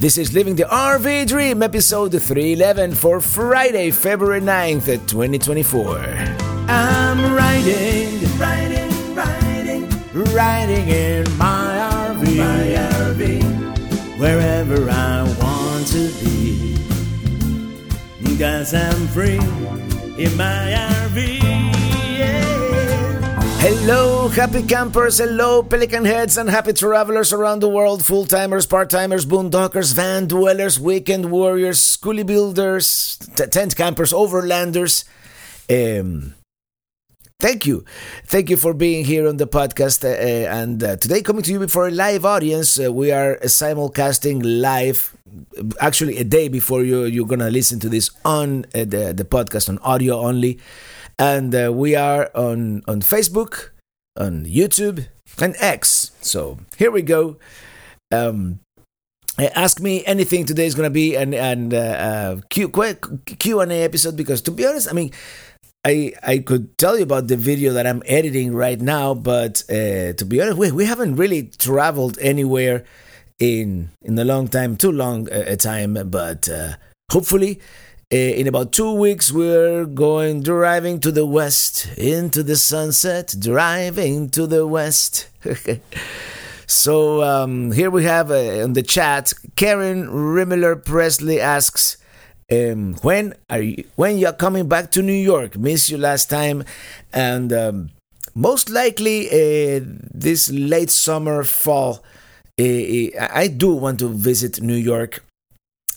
This is Living the RV Dream, episode 311 for Friday, February 9th, 2024. I'm riding, riding, riding, riding in my RV, my RV, wherever I want to be. Cause I'm free in my RV. Hello, happy campers. Hello, pelican heads and happy travelers around the world. Full timers, part timers, boondockers, van dwellers, weekend warriors, schoolie builders, t- tent campers, overlanders. Um, thank you. Thank you for being here on the podcast. Uh, uh, and uh, today, coming to you before a live audience, uh, we are simulcasting live. Actually, a day before you, you're to listen to this on uh, the, the podcast on audio only and uh, we are on on Facebook, on YouTube, and X. So here we go. Um, ask me anything today is gonna be an and uh, uh, Q Q and A episode because to be honest, I mean. I, I could tell you about the video that I'm editing right now, but uh, to be honest, we, we haven't really traveled anywhere in in a long time, too long a, a time. But uh, hopefully, in about two weeks, we're going driving to the west, into the sunset, driving to the west. so um, here we have uh, the chat, Karen Rimmeler Presley asks, um, "When are you? When you're coming back to New York? Miss you last time, and um, most likely uh, this late summer, fall. I do want to visit New York."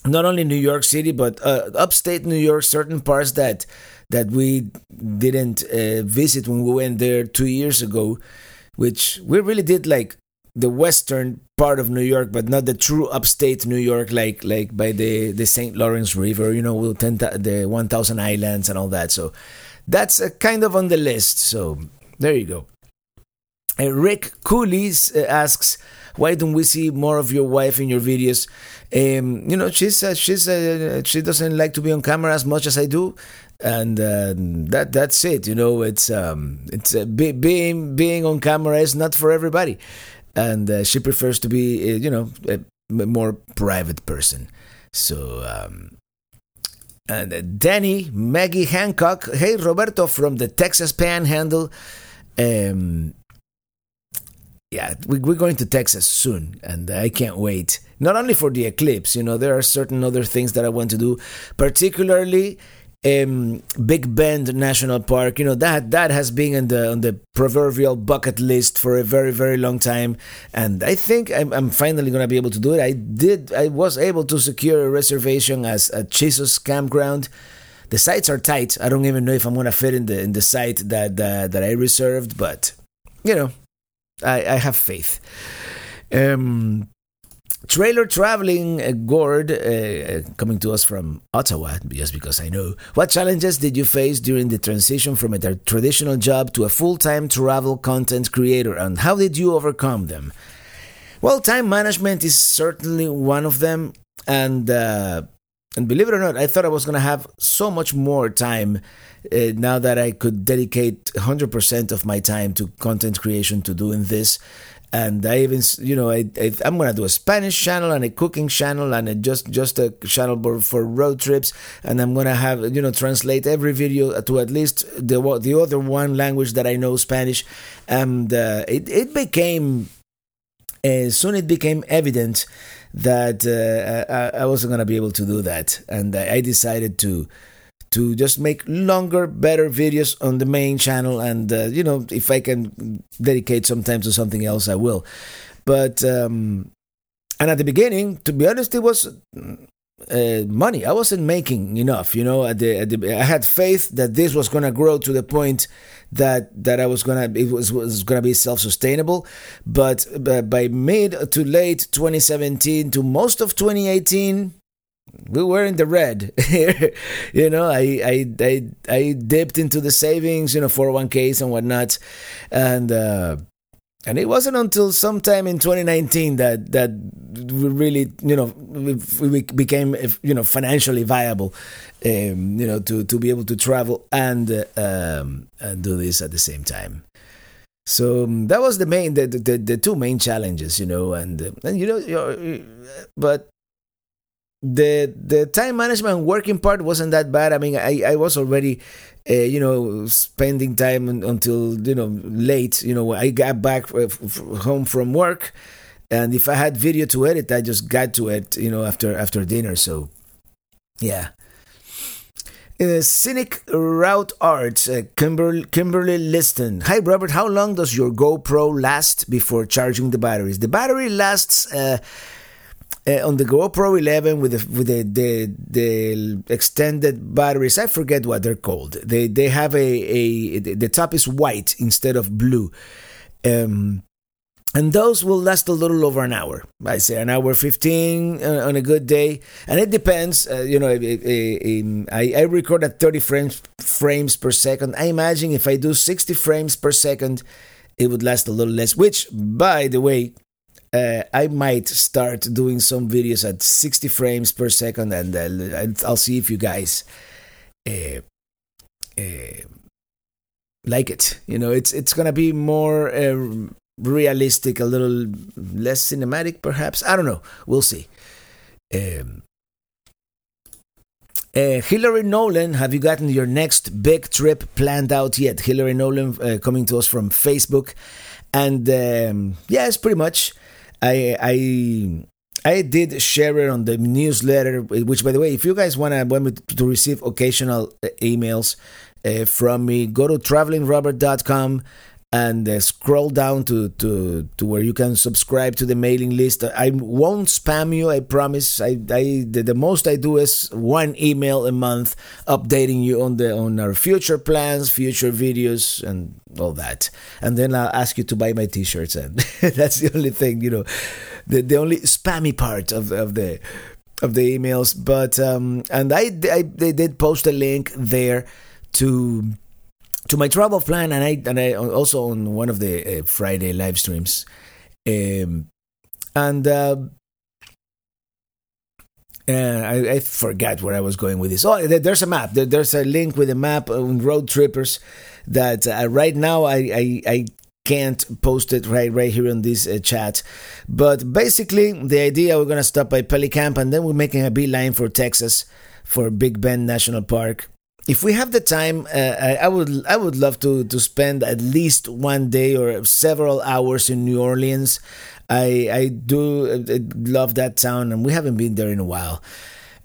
Not only New York City but uh, upstate New York, certain parts that that we didn't uh, visit when we went there two years ago, which we really did like the western part of New York, but not the true upstate New York, like like by the the St. Lawrence River, you know, with the one thousand islands and all that. So that's uh, kind of on the list. So there you go. Uh, Rick Coolies uh, asks, why don't we see more of your wife in your videos? Um, you know, she's uh, she's uh, she doesn't like to be on camera as much as I do, and uh, that that's it. You know, it's um, it's uh, be, being being on camera is not for everybody, and uh, she prefers to be uh, you know a more private person. So. Um, and Danny Maggie Hancock, hey Roberto from the Texas Panhandle. Um, yeah, we, we're going to Texas soon, and I can't wait. Not only for the eclipse, you know, there are certain other things that I want to do, particularly um, Big Bend National Park. You know that that has been on the on the proverbial bucket list for a very very long time, and I think I'm, I'm finally going to be able to do it. I did. I was able to secure a reservation as a Chisos campground. The sites are tight. I don't even know if I'm going to fit in the in the site that that, that I reserved, but you know I, I have faith. Um, trailer traveling uh, Gord, uh, coming to us from Ottawa, just because I know. What challenges did you face during the transition from a traditional job to a full time travel content creator, and how did you overcome them? Well, time management is certainly one of them, and uh, and believe it or not, I thought I was going to have so much more time uh, now that I could dedicate 100% of my time to content creation, to doing this. And I even, you know, I, I am gonna do a Spanish channel and a cooking channel and a just just a channel for road trips. And I'm gonna have, you know, translate every video to at least the the other one language that I know, Spanish. And uh, it it became uh, soon it became evident that uh, I, I, wasn't going to be able to do that. And I decided to to just make longer, better videos on the main channel. And, uh, you know, if I can dedicate some time to something else, I will. But, um, and at the beginning, to be honest, it was uh, money. I wasn't making enough, you know. At the, at the, I had faith that this was to grow to the point that that I was gonna it was was gonna be self sustainable. But, but by mid to late 2017 to most of 2018, we were in the red. Here. You know, I, I I I dipped into the savings, you know, 401ks and whatnot, and uh, and it wasn't until sometime in 2019 that that we really, you know, we, we became you know financially viable, um, you know, to to be able to travel and uh, um, and do this at the same time. So um, that was the main, the, the, the two main challenges, you know, and and you know, but the the time management working part wasn't that bad. I mean, I, I was already, uh, you know, spending time until you know late. You know, I got back uh, home from work, and if I had video to edit, I just got to it. You know, after after dinner. So, yeah. Uh, Scenic Route Arts, uh, Kimberly, Kimberly Liston. Hi, Robert. How long does your GoPro last before charging the batteries? The battery lasts uh, uh, on the GoPro 11 with the with the, the, the extended batteries. I forget what they're called. They they have a a the top is white instead of blue. Um, and those will last a little over an hour. I say an hour 15 uh, on a good day, and it depends. Uh, you know, I, I record at 30 frames frames per second. I imagine if I do 60 frames per second, it would last a little less. Which, by the way, uh, I might start doing some videos at 60 frames per second, and uh, I'll see if you guys uh, uh, like it. You know, it's it's gonna be more uh, realistic, a little less cinematic, perhaps. I don't know. We'll see. Um, uh, Hillary Nolan, have you gotten your next big trip planned out yet? Hillary Nolan uh, coming to us from Facebook. And um, yes, pretty much. I I I did share it on the newsletter, which, by the way, if you guys want to want me to receive occasional uh, emails uh, from me, go to travelingrobert.com and uh, scroll down to, to, to where you can subscribe to the mailing list. I won't spam you, I promise. I, I the, the, most I do is one email a month updating you on the on our future plans, future videos, and all that. And then I'll ask you to buy my t-shirts, and that's the only thing, you know, the the only spammy part of of the of the emails. But um, and I I they did post a link there to to my travel plan, and I and I also on one of the uh, Friday live streams, um, and uh, uh, I, I, forgot where I was going with this. Oh, there's a map. there's a link with a map on Roadtrippers that uh, right now I, I, I can't post it right right here in this uh, chat. But basically, the idea we're gonna stop by Pelicamp and then we're making a beeline for Texas for Big Bend National Park if we have the time, uh, I, I, would I would love to to spend at least one day or several hours in New Orleans. I I do uh, love that town, and we haven't been there in a while.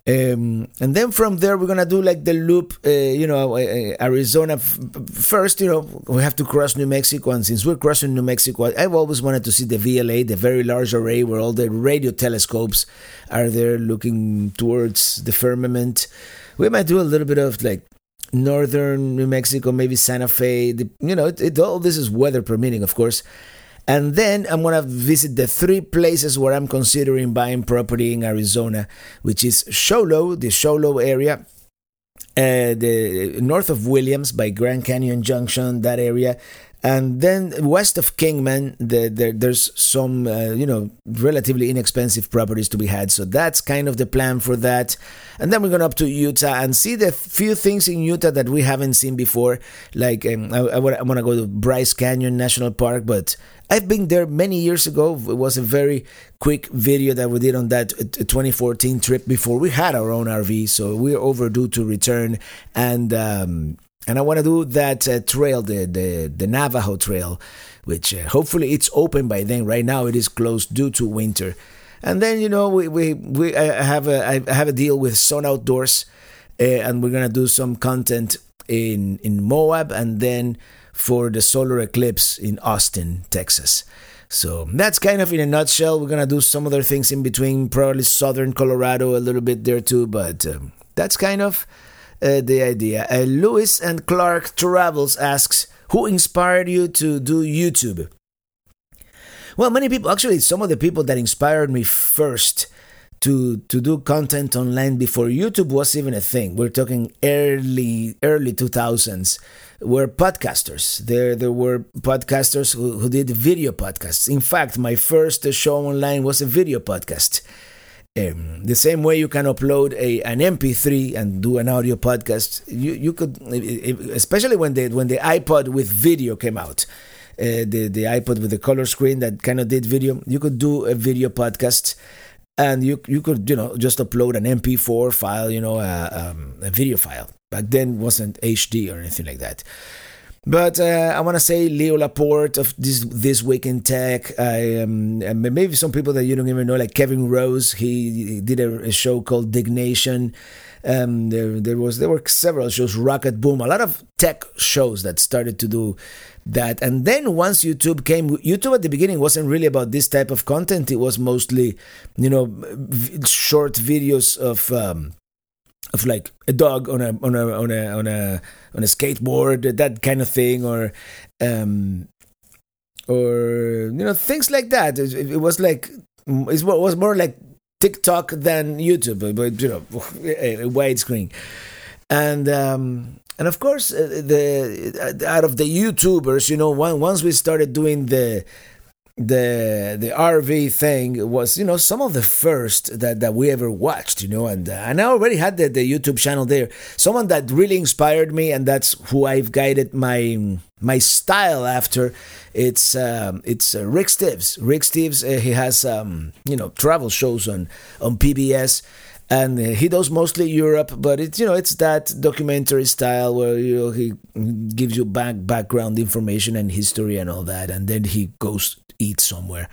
Um, and then from there, we're gonna do like the loop, uh, you know, uh, uh Arizona first. You know, we have to cross New Mexico, and since we're crossing New Mexico, I've always wanted to see the VLA, the Very Large Array, where all the radio telescopes are there looking towards the firmament. We might do a little bit of like northern New Mexico, maybe Santa Fe. The, you know, it, it, all this is weather permitting, of course. And then I'm gonna visit the three places where I'm considering buying property in Arizona, which is Show Low, the Show Low area, uh, the north of Williams by Grand Canyon Junction, that area, and then west of Kingman, the, the, there's some uh, you know relatively inexpensive properties to be had. So that's kind of the plan for that. And then we're going up to Utah and see the few things in Utah that we haven't seen before. Like um, I, I, want to go to Bryce Canyon National Park, but I've been there many years ago. It was a very quick video that we did on that uh, 2014 trip before we had our own RV. So we're overdue to return and. Um, and I want to do that uh, trail, the, the the Navajo Trail, which uh, hopefully it's open by then. Right now it is closed due to winter. And then you know we we, we I have a I have a deal with Sun Outdoors, uh, and we're gonna do some content in in Moab, and then for the solar eclipse in Austin, Texas. So that's kind of in a nutshell. We're gonna do some other things in between, probably southern Colorado a little bit there too, but um, that's kind of uh, the idea. Uh, Lewis and Clark Travels asks, who inspired you to do YouTube? Well, many people, actually, some of the people that inspired me first to to do content online before YouTube was even a thing. We're talking early early 2000s. Were podcasters. There there were podcasters who, who did video podcasts. In fact, my first show online was a video podcast. Um, the same way you can upload a an MP3 and do an audio podcast, you you could, especially when the when the iPod with video came out, uh, the the iPod with the color screen that kind of did video, you could do a video podcast. and you you could you know just upload an MP4 file, you know, a, um, a video file. Back then wasn't HD or anything like that. But uh, I want to say Leo Laporte of this this week in tech. I um, maybe some people that you don't even know, like Kevin Rose. He, did a, a, show called Diggnation. Um, there, there was there were several shows, Rocketboom, a lot of tech shows that started to do that. And then once YouTube came, YouTube at the beginning wasn't really about this type of content. It was mostly, you know, short videos of. Um, of like a dog on a on a on a on a on a skateboard, that kind of thing, or um, or you know things like that. It, it was like it was more like TikTok than YouTube, but you know, widescreen, and um, and of course uh, the uh, out of the YouTubers, you know, once we started doing the the the RV thing was you know some of the first that, that we ever watched you know and uh, and I already had the, the YouTube channel there. Someone that really inspired me and that's who I've guided my my style after. It's um, it's uh, Rick Steves. Rick Steves uh, he has um, you know travel shows on on PBS and he does mostly Europe, but it's you know it's that documentary style where you know, he gives you back background information and history and all that, and then he goes eat somewhere.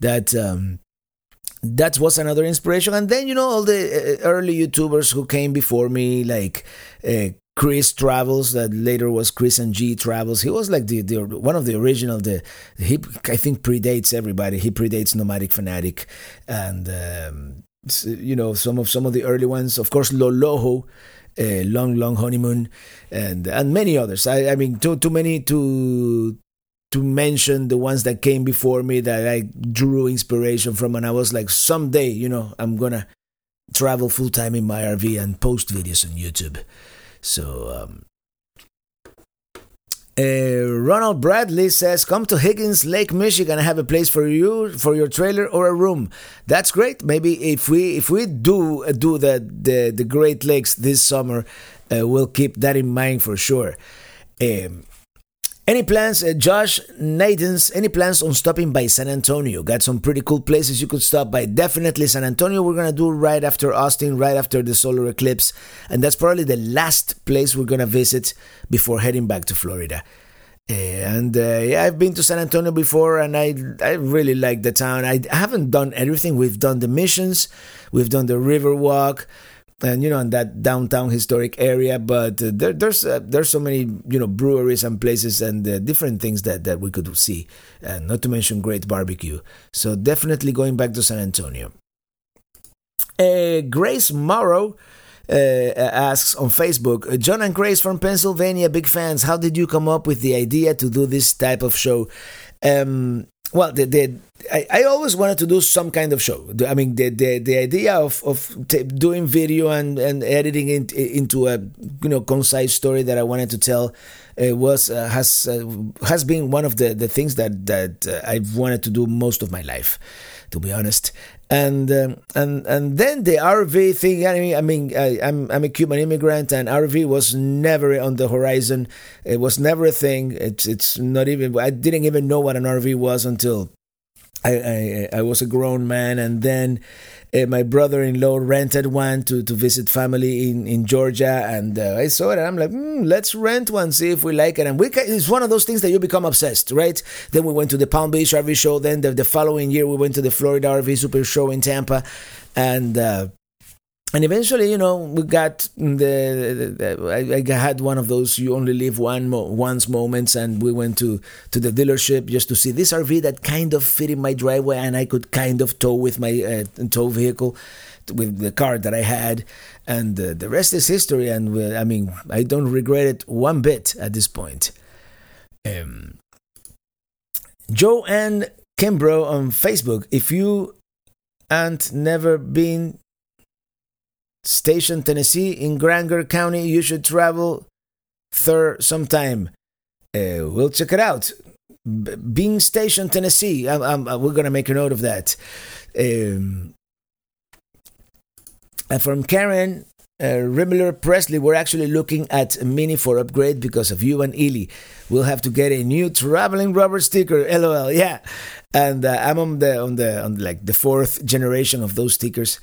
That um, that was another inspiration. And then you know all the uh, early YouTubers who came before me, like uh, Chris Travels, that later was Chris and G Travels. He was like the, the one of the original. The he I think predates everybody. He predates Nomadic Fanatic, and um, you know some of some of the early ones. Of course, Loloho. Uh, long long honeymoon and and many others i i mean too too many to to mention the ones that came before me that I drew inspiration from, and I was like, someday, you know, I'm gonna travel full time in my RV and post videos on YouTube. So, um, uh, Ronald Bradley says, "Come to Higgins Lake, Michigan. I have a place for you for your trailer or a room. That's great. Maybe if we if we do uh, do the, the the Great Lakes this summer, uh, we'll keep that in mind for sure." Um, any plans, uh, Josh Nathans, any plans on stopping by San Antonio? Got some pretty cool places you could stop by. Definitely San Antonio, we're going to do right after Austin, right after the solar eclipse. And that's probably the last place we're going to visit before heading back to Florida. And uh, yeah, I've been to San Antonio before, and I I really like the town. I haven't done everything. We've done the missions, we've done the river walk, and you know in that downtown historic area but uh, there, there's uh, there's so many you know breweries and places and uh, different things that that we could see and not to mention great barbecue so definitely going back to san antonio uh, grace morrow uh, asks on Facebook, John and Grace from Pennsylvania, big fans. How did you come up with the idea to do this type of show? Um, well, I, I always wanted to do some kind of show. I mean, the the, the idea of, of t- doing video and, and editing it into a you know concise story that I wanted to tell uh, was uh, has uh, has been one of the, the things that that uh, I've wanted to do most of my life, to be honest. And um, and and then the RV thing. I mean, I mean, I, I'm I'm a Cuban immigrant, and RV was never on the horizon. It was never a thing. It's it's not even. I didn't even know what an RV was until I, I, I was a grown man, and then uh, my brother-in-law rented one to, to visit family in, in Georgia, and uh, I saw it, and I'm like, mm, let's rent one, see if we like it. And we can, it's one of those things that you become obsessed, right? Then we went to the Palm Beach RV show. Then the, the following year we went to the Florida RV Super Show in Tampa, and uh, and eventually, you know, we got the, the, the I, I, had one of those you only live one mo- once moments, and we went to to the dealership just to see this RV that kind of fit in my driveway, and I could kind of tow with my uh, tow vehicle with the car that I had, and uh, the rest is history. And uh, I mean, I don't regret it one bit at this point. Um, Joe and Kimbro on Facebook. If you and never been Station, Tennessee, in Grainger County. You should travel there sometime. Uh, we'll check it out. B- Bean Station, Tennessee. I'm, I'm, uh, we're going to make a note of that. Um, and from Karen, uh, Rimler Presley, we're actually looking at a Mini for upgrade because of you and Ely. We'll have to get a new traveling Robert sticker. LOL. Yeah, and uh, I'm on the on the on like the fourth generation of those stickers.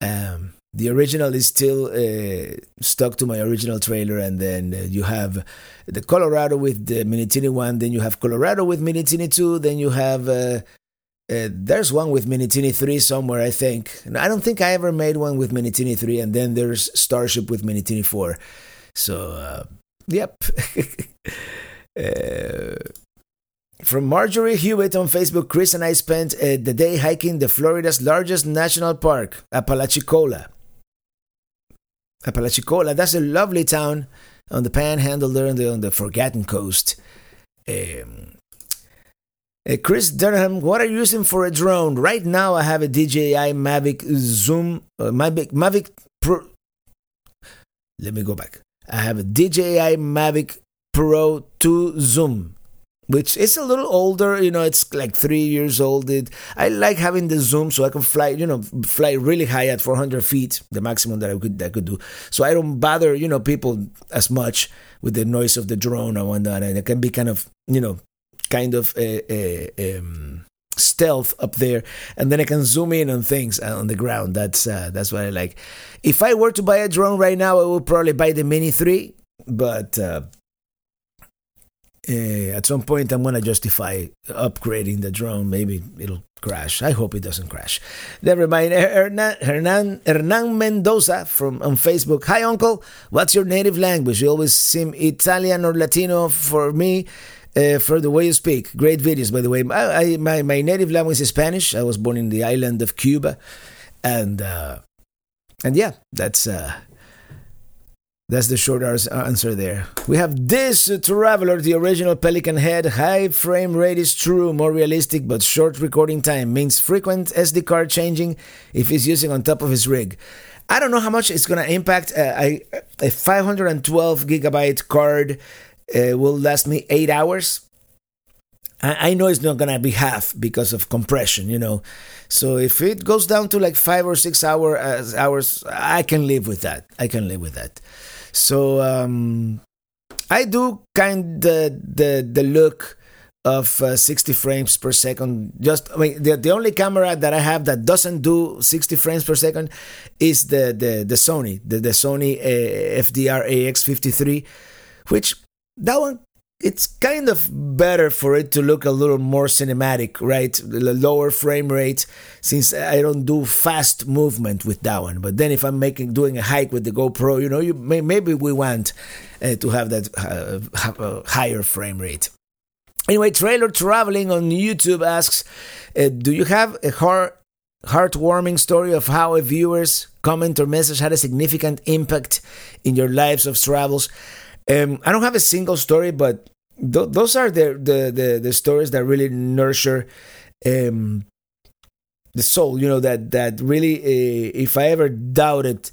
Um, the original is still uh, stuck to my original trailer, and then uh, you have the Colorado with the Minitini one, then you have Colorado with Minitini two, then you have uh, uh, there's one with Minitini 3 somewhere, I think. I don't think I ever made one with Minitini 3, and then there's Starship with Minitini 4. So, uh, yep. uh, from Marjorie Hewitt on Facebook, Chris and I spent uh, the day hiking the Florida's largest national park, Apalachicola. Apalachicola, that's a lovely town on the panhandle there on the, on the Forgotten Coast. Um, uh, Chris Durham, what are you using for a drone? Right now, I have a DJI Mavic Zoom, uh, Mavic, Mavic Pro. Let me go back. I have a DJI Mavic Pro 2 Zoom, which is a little older. You know, it's like three years old. It, I like having the zoom so I can fly. You know, fly really high at 400 feet, the maximum that I could that I could do. So I don't bother you know people as much with the noise of the drone and whatnot, and it can be kind of you know kind of a, um, stealth up there, and then I can zoom in on things on the ground. That's uh, that's what I like. If I were to buy a drone right now, I would probably buy the Mini Three, but. Uh, at some point, I'm gonna justify upgrading the drone. Maybe it'll crash. I hope it doesn't crash. Never mind. Hernan, Hernan, Hernan Mendoza from on Facebook. Hi, Uncle. What's your native language? You always seem Italian or Latino for me uh, for the way you speak. Great videos, by the way. I, I, my, my native language is Spanish. I was born in the island of Cuba. And uh, and yeah, that's uh, that's the short answer there. We have this Traveler, the original Pelican head. High frame rate is true, more realistic, but short recording time means frequent SD card changing if he's using on top of his rig. I don't know how much it's gonna impact. Uh, a 512 gigabyte card uh, will last me eight hours. I, I know it's not gonna be half because of compression, you know. So if it goes down to like five or six hour uh, hours, I can live with that. I can live with that. So um, I do kind the the the look of uh, 60 frames per second. Just I mean, the, the only camera that I have that doesn't do 60 frames per second is the the, the Sony, the, the Sony uh, FDR AX53, which that one it's kind of better for it to look a little more cinematic, right? The lower frame rate, since I don't do fast movement with that one. But then if I'm making doing a hike with the GoPro, you know, you may, maybe we want uh, to have that uh, a higher frame rate. Anyway, trailer traveling on YouTube asks, uh, do you have a heart heartwarming story of how a viewer's comment or message had a significant impact in your lives of travels? Um, I don't have a single story, but th- those are the, the, the the stories that really nurture um, the soul. You know that that really, uh, if I ever doubted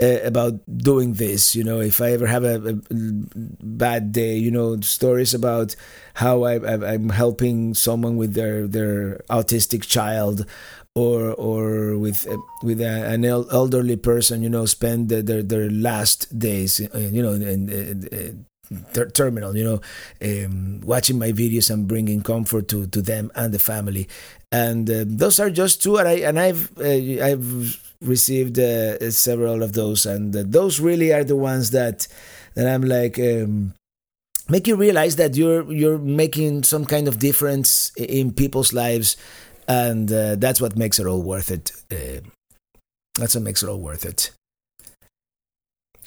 uh, about doing this, you know, if I ever have a, a bad day, you know, stories about how I, am helping someone with their their autistic child or or with uh, with a, an elderly person, you know, spend their their last days, you know, in, in, in ter- terminal, you know, um, watching my videos and bringing comfort to, to them and the family. And uh, those are just two, and I and I've uh, I've received uh, several of those, and uh, those really are the ones that that I'm like. Um, make you realize that you're you're making some kind of difference in people's lives and uh, that's what makes it all worth it. Uh, that's what makes it all worth it.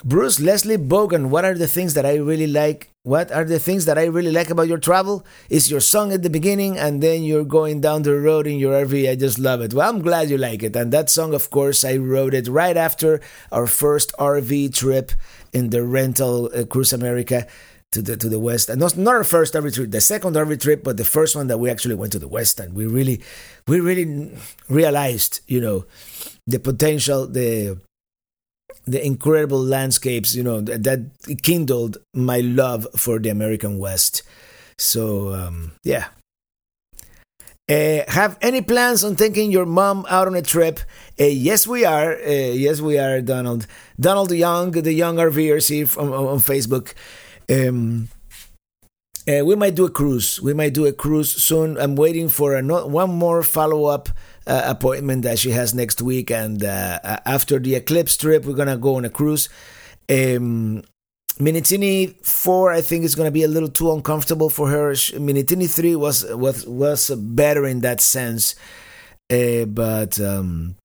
Bruce Leslie Bogan, what are the things that I really like? What are the things that I really like about your travel? Is your song at the beginning and then you're going down the road in your RV. I just love it. Well, I'm glad you like it. And that song, of course, I wrote it right after our first RV trip in the rental uh, Cruise America to the to the west and not, not our first RV trip the second RV trip but the first one that we actually went to the west and we really we really realized you know the potential the the incredible landscapes you know that, kindled my love for the american west so um, yeah Uh, have any plans on taking your mom out on a trip? Uh, yes, we are. Uh, yes, we are, Donald. Donald Young, the young RVers here from, on Facebook. Um, uh, we might do a cruise. We might do a cruise soon. I'm waiting for a one more follow up uh, appointment that she has next week. And uh, after the eclipse trip, we're going to go on a cruise. Um, Minitini 4, I think, is going to be a little too uncomfortable for her. Minitini 3 was, was, was better in that sense. Uh, but. Um,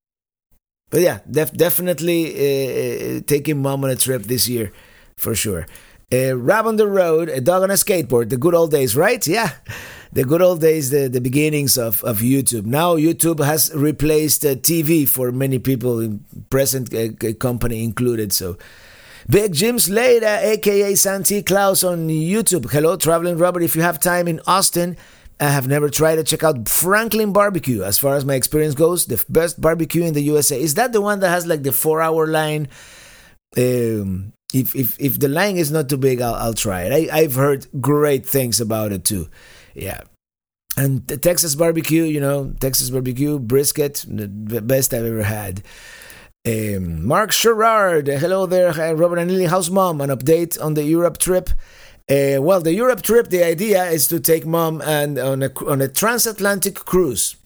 but yeah, def- definitely uh, uh, taking mom on a trip this year for sure. Uh, Rab on the road, a dog on a skateboard, the good old days, right? Yeah, the good old days, the, the beginnings of, of YouTube. Now YouTube has replaced uh, TV for many people, present uh, company included. So, Big Jim Slater, aka Santi Claus on YouTube. Hello, Traveling Robert. If you have time in Austin, I have never tried to check out Franklin Barbecue. As far as my experience goes, the best barbecue in the USA. Is that the one that has like the four hour line? Um, if if if the line is not too big, I'll, I'll try it. I, I've heard great things about it too. Yeah. And the Texas barbecue, you know, Texas barbecue brisket, the best I've ever had. Um, Mark Sherrard, hello there, Robert and Lily. How's mom? An update on the Europe trip. Uh, well, the Europe trip, the idea is to take mom and on a on a transatlantic cruise.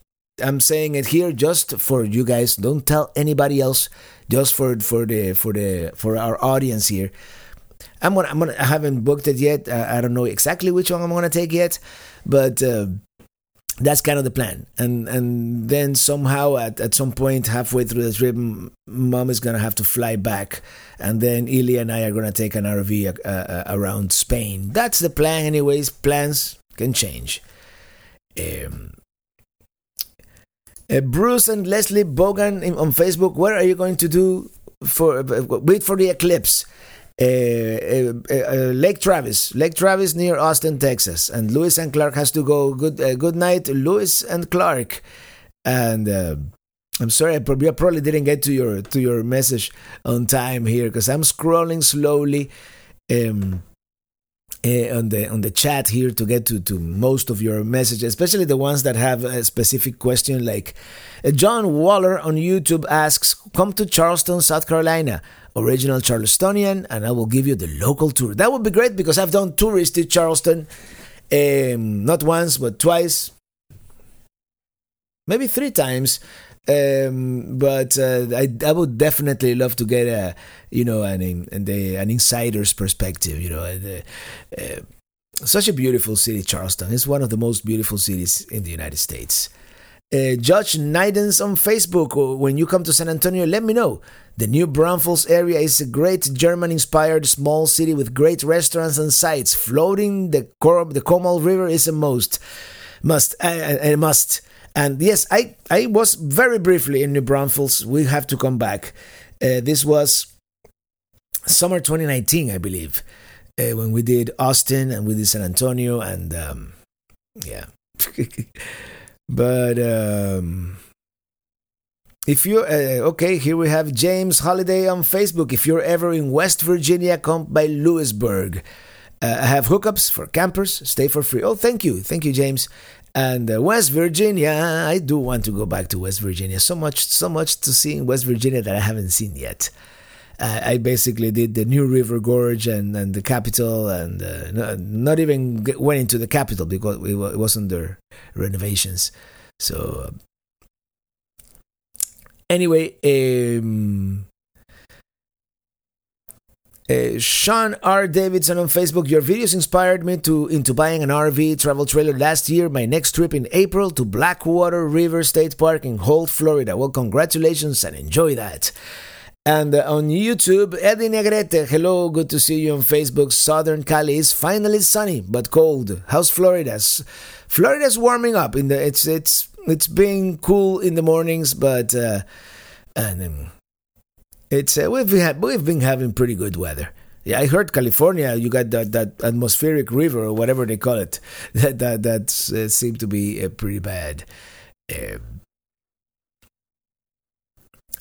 I'm saying it here just for you guys. Don't tell anybody else just for for the for the for our audience here. I'm gonna, I'm gonna I haven't booked it yet. I, I don't know exactly which one I'm gonna take yet, but uh, that's kind of the plan. And and then somehow at, at some point halfway through the trip, mom is gonna have to fly back, and then Ilya and I are gonna take an RV uh, uh, around Spain. That's the plan, anyways. Plans can change. Um, uh, Bruce and Leslie Bogan on Facebook. What are you going to do for wait for the eclipse? Uh, uh, uh, Lake Travis, Lake Travis near Austin, Texas, and Lewis and Clark has to go. Good, good night, Lewis and Clark. And I'm sorry, I probably, I probably didn't get to your to your message on time here because I'm scrolling slowly. Um, uh, on the on the chat here to get to, to most of your messages, especially the ones that have a specific question. Like uh, John Waller on YouTube asks, "Come to Charleston, South Carolina, original Charlestonian, and I will give you the local tour." That would be great because I've done tourist to Charleston, um, not once but twice, maybe three times. Um, but uh, I, I would definitely love to get a you know an an, an insider's perspective. You know, and, uh, uh, such a beautiful city, Charleston. It's one of the most beautiful cities in the United States. Uh, Judge Nidens on Facebook. Uh, when you come to San Antonio, let me know. The new Braunfels area is a great German-inspired small city with great restaurants and sites. Floating the Cor- the Comal River is a most must a, a must. And yes, I, I was very briefly in New Braunfels. We have to come back. Uh, this was summer 2019, I believe, uh, when we did Austin and we did San Antonio. And um, yeah. but um, if you, uh, okay, here we have James Holiday on Facebook. If you're ever in West Virginia, come by Lewisburg. Uh, I have hookups for campers. Stay for free. Oh, thank you. Thank you, James and uh, West Virginia. I do want to go back to West Virginia. So much, so much to see in West Virginia that I haven't seen yet. Uh, I basically did the New River Gorge and, and the capital, and uh, not even went into the capital because it was under renovations. So, anyway, um, uh, Sean R. Davidson on Facebook. Your videos inspired me to into buying an RV travel trailer last year. My next trip in April to Blackwater River State Park in Holt, Florida. Well, congratulations and enjoy that. And uh, on YouTube, Eddie Negrete. Hello, good to see you on Facebook. Southern Cali is finally sunny but cold. How's Florida's? Florida's warming up. In the it's it's it's being cool in the mornings, but uh, and. Um, it's uh, we've had, we've been having pretty good weather. Yeah, I heard California. You got that, that atmospheric river or whatever they call it. That that that uh, seemed to be uh, pretty bad.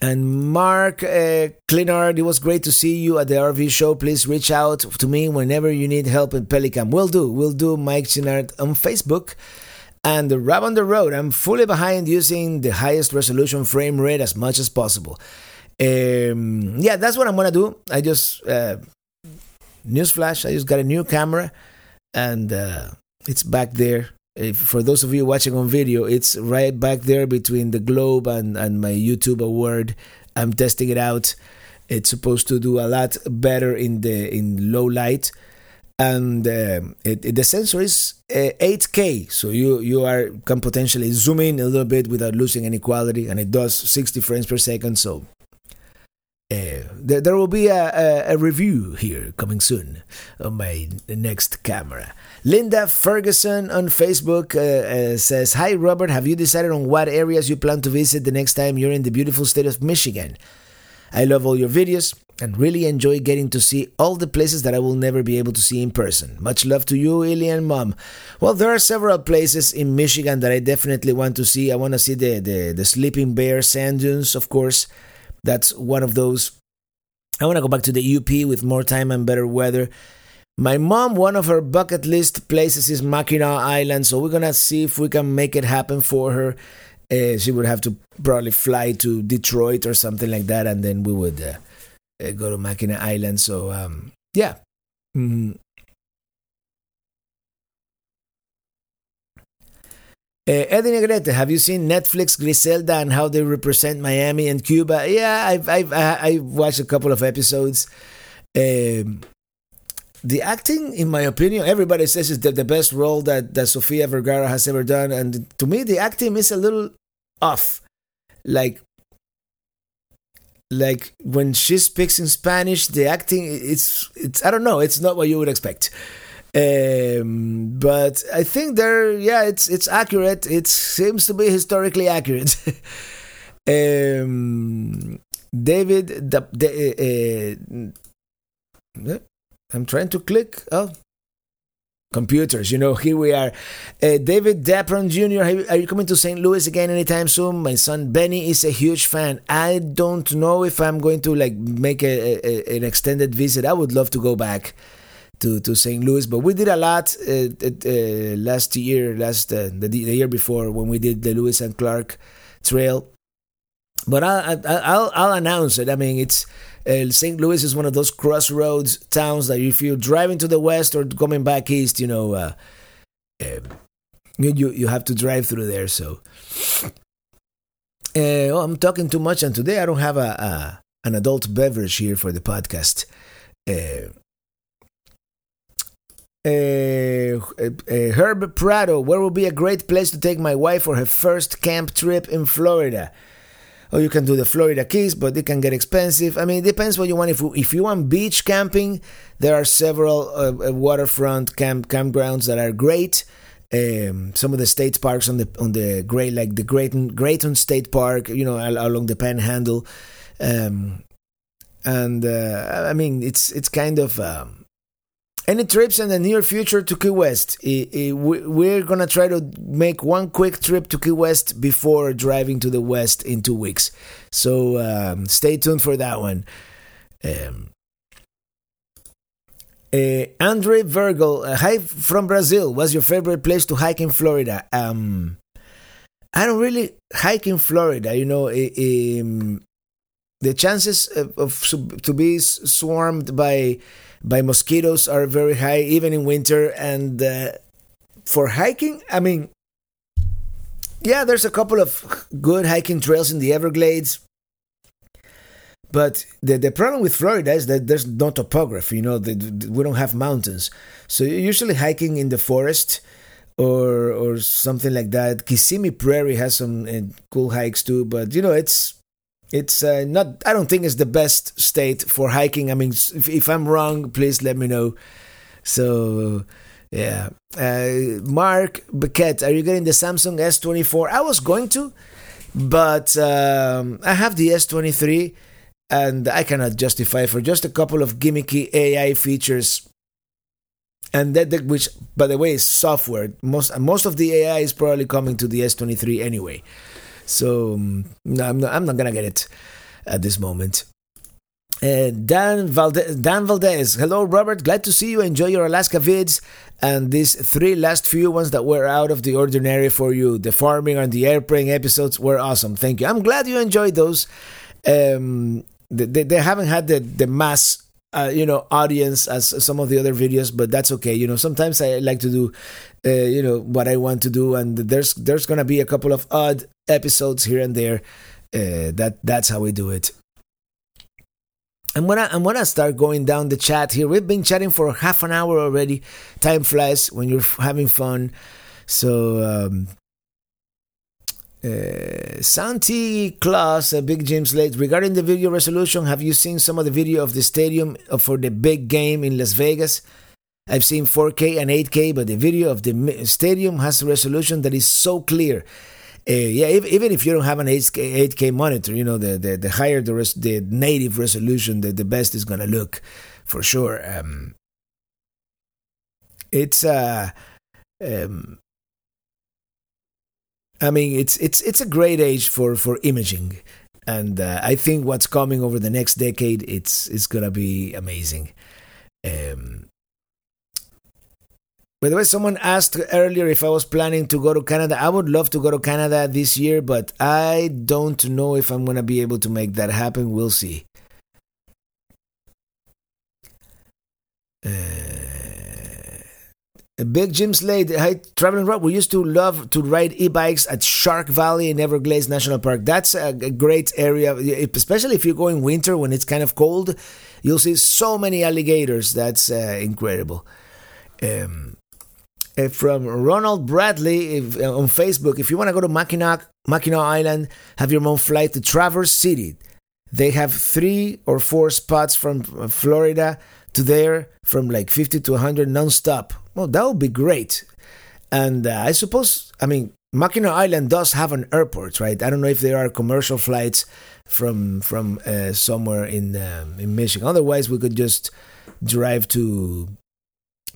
And Mark uh, Clinard, it was great to see you at the RV show. Please reach out to me whenever you need help in Pelican. We'll do. We'll do. Mike Clinard on Facebook. And the Rub on the Road, I'm fully behind using the highest resolution frame rate as much as possible. Um, yeah, that's what I'm gonna do. I just uh, newsflash. I just got a new camera, and uh, it's back there. If, for those of you watching on video, it's right back there between the globe and, and my YouTube award. I'm testing it out. It's supposed to do a lot better in the in low light, and uh, it, it, the sensor is uh, 8K, so you you are can potentially zoom in a little bit without losing any quality, and it does 60 frames per second. So uh, there, there will be a, a, a, review here coming soon on my next camera. Linda Ferguson on Facebook uh, uh, says, Hi Robert, have you decided on what areas you plan to visit the next time you're in the beautiful state of Michigan? I love all your videos and really enjoy getting to see all the places that I will never be able to see in person. Much love to you, Illy and Mom. Well, there are several places in Michigan that I definitely want to see. I want to see the, the, the Sleeping Bear sand dunes, of course. That's one of those. I want to go back to the UP with more time and better weather. My mom, one of her bucket list places is Mackinac Island, so we're gonna see if we can make it happen for her. Uh, she would have to probably fly to Detroit or something like that, and then we would uh, uh, go to Mackinac Island. So, um, yeah. Mm-hmm. Uh, Eddie Negrete, have you seen Netflix Griselda and how they represent Miami and Cuba? Yeah, I've I've I watched a couple of episodes. Um, the acting, in my opinion, everybody says is the, the best role that, that Sofia Vergara has ever done, and to me, the acting is a little off. Like, like when she speaks in Spanish, the acting it's it's I don't know, it's not what you would expect. Um, but I think there, yeah, it's it's accurate. It seems to be historically accurate. um, David, the, the, uh, uh, I'm trying to click. Oh, computers. You know, here we are. Uh, David Dapron Jr., are you coming to St. Louis again anytime soon? My son Benny is a huge fan. I don't know if I'm going to like make a, a, an extended visit. I would love to go back to, to St. Louis. But we did a lot uh, uh, last year, last uh, the, the year before when we did the Lewis and Clark Trail. But I'll, I'll, I'll announce it. I mean, it's uh, St. Louis is one of those crossroads towns that if you're driving to the west or coming back east, you know, uh, uh, you you have to drive through there. So, oh, I'm talking too much, and today I don't have a, a an adult beverage here for the podcast. Uh, uh, uh, Herb Prado, where will be a great place to take my wife for her first camp trip in Florida? Oh, you can do the Florida Keys, but it can get expensive. I mean, it depends what you want. If if you want beach camping, there are several uh, uh, waterfront camp campgrounds that are great. Um, some of the state parks on the on the great like the Grayton Grayton State Park, you know, along the Panhandle, um, and uh, I mean, it's it's kind of. Um, any trips in the near future to Key West? We're gonna try to make one quick trip to Key West before driving to the west in two weeks. So um, stay tuned for that one. Um, uh, Andre Virgil, uh, hi from Brazil. What's your favorite place to hike in Florida? Um, I don't really hike in Florida. You know, um, the chances of, of to be swarmed by by mosquitoes are very high even in winter. And uh, for hiking i mean yeah there's a couple of good hiking trails in the everglades. But the, the problem with florida is that there's no topography you know the, the, we don't have mountains. So you're usually hiking in the forest or or something like that. Kissimmee prairie has some uh, cool hikes too but you know it's it's uh, not. I don't think it's the best state for hiking. I mean, if, if I'm wrong, please let me know. So yeah, uh, Mark Beckett, are you getting the Samsung S24? I was going to, but um, I have the S23, and I cannot justify for just a couple of gimmicky AI features. And that, that which, by the way, is software. Most most of the AI is probably coming to the S23 anyway. So um, no, I'm not, I'm not gonna get it at this moment. Uh, Dan, Valde- Dan Valdez, hello Robert, glad to see you. Enjoy your Alaska vids and these three last few ones that were out of the ordinary for you. The farming and the airplane episodes were awesome. Thank you. I'm glad you enjoyed those. Um, they, they haven't had the the mass uh, you know audience as some of the other videos but that's okay you know sometimes i like to do uh, you know what i want to do and there's there's gonna be a couple of odd episodes here and there uh, that that's how we do it I'm gonna I'm gonna start going down the chat here. We've been chatting for half an hour already. Time flies when you're having fun. So um, uh, Santi Claus, uh, Big James Late. Regarding the video resolution, have you seen some of the video of the stadium for the big game in Las Vegas? I've seen 4K and 8K, but the video of the stadium has a resolution that is so clear. Uh, yeah, if, even if you don't have an 8K, 8K monitor, you know the the, the higher the res, the native resolution, the, the best is gonna look, for sure. Um, it's uh, um, I mean, it's it's it's a great age for for imaging, and uh, I think what's coming over the next decade, it's it's gonna be amazing. Um, by the way, someone asked earlier if I was planning to go to Canada. I would love to go to Canada this year, but I don't know if I'm gonna be able to make that happen. We'll see. Uh, Big Jim Slade, traveling rock. We used to love to ride e-bikes at Shark Valley in Everglades National Park. That's a, a great area, especially if you go in winter when it's kind of cold. You'll see so many alligators. That's uh, incredible. Um, uh, from Ronald Bradley if, uh, on Facebook, if you want to go to Mackinac, Mackinac Island, have your own flight to Traverse City. They have three or four spots from Florida to there from like 50 to 100 non-stop well, that would be great. And uh, I suppose, I mean, Mackinac Island does have an airport, right? I don't know if there are commercial flights from from uh, somewhere in um, in Michigan. Otherwise, we could just drive to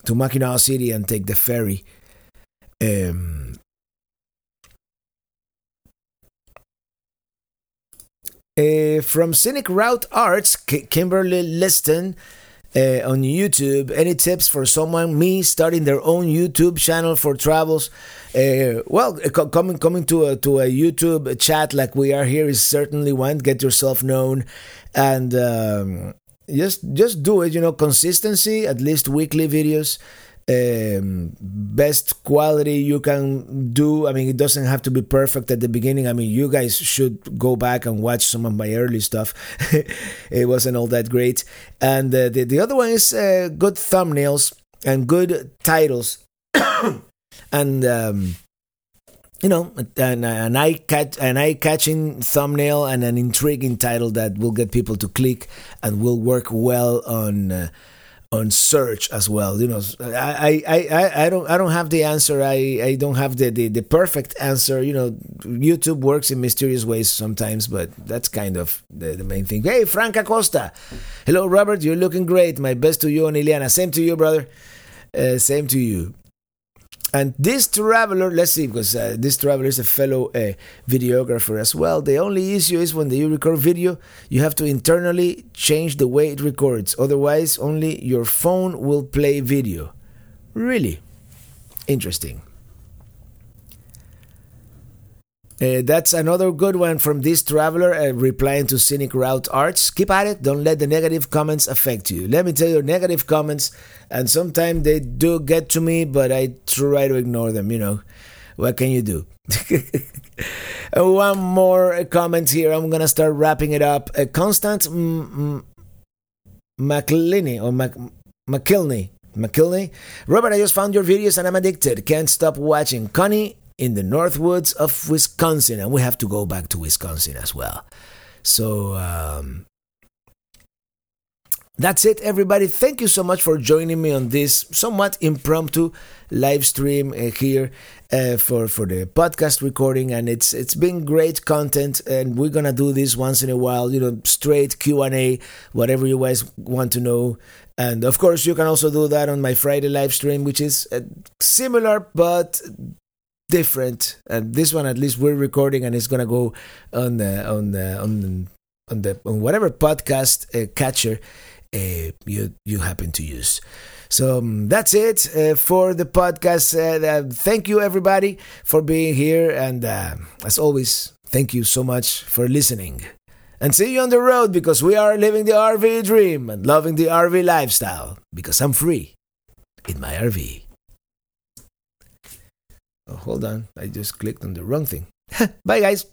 to Mackinac City and take the ferry. Um, uh, from Scenic Route Arts, K- Kimberly Liston uh, on YouTube. Any tips for someone, me, starting their own YouTube channel for travels? Uh, well, uh, coming coming to a to a YouTube chat like we are here is certainly one. Get yourself known, and um, just just do it. You know, consistency. At least weekly videos um, best quality you can do. I mean, it doesn't have to be perfect at the beginning. I mean, you guys should go back and watch some of my early stuff. it wasn't all that great. And uh, the, the other one is uh, good thumbnails and good titles. and, um, you know, an, an eye catch, an eye catching thumbnail and an intriguing title that will get people to click and will work well on uh, on search as well. You know, I, I, I, I don't I don't have the answer. I, I don't have the, the, the perfect answer. You know, YouTube works in mysterious ways sometimes, but that's kind of the, the main thing. Hey, Frank Acosta. Hello, Robert. You're looking great. My best to you and Ileana. Same to you, brother. Uh, same to you. And this traveler, let's see, because uh, this traveler is a fellow uh, videographer as well. The only issue is when you record video, you have to internally change the way it records. Otherwise, only your phone will play video. Really interesting. Uh, that's another good one from this traveler uh, replying to Scenic Route Arts. Keep at it. Don't let the negative comments affect you. Let me tell you, negative comments, and sometimes they do get to me, but I try to ignore them. You know, what can you do? one more comment here. I'm gonna start wrapping it up. Uh, Constant M- McLinney or Mac- McKilney. McKilney. Robert, I just found your videos and I'm addicted. Can't stop watching. Connie in the Northwoods of Wisconsin, and we have to go back to Wisconsin as well. So um, that's it, everybody. Thank you so much for joining me on this somewhat impromptu live stream uh, here uh, for for the podcast recording, and it's it's been great content. And we're gonna do this once in a while, you know, straight Q and A, whatever you guys want to know. And of course, you can also do that on my Friday live stream, which is uh, similar but different. And this one, at least, we're recording, and it's gonna go on the on the on on the on whatever podcast uh, catcher uh, you you happen to use. So um, that's it uh, for the podcast. Uh, thank you everybody for being here, and uh, as always, thank you so much for listening. And see you on the road because we are living the RV dream and loving the RV lifestyle because I'm free in my RV. Oh, hold on, I just clicked on the wrong thing. Bye, guys.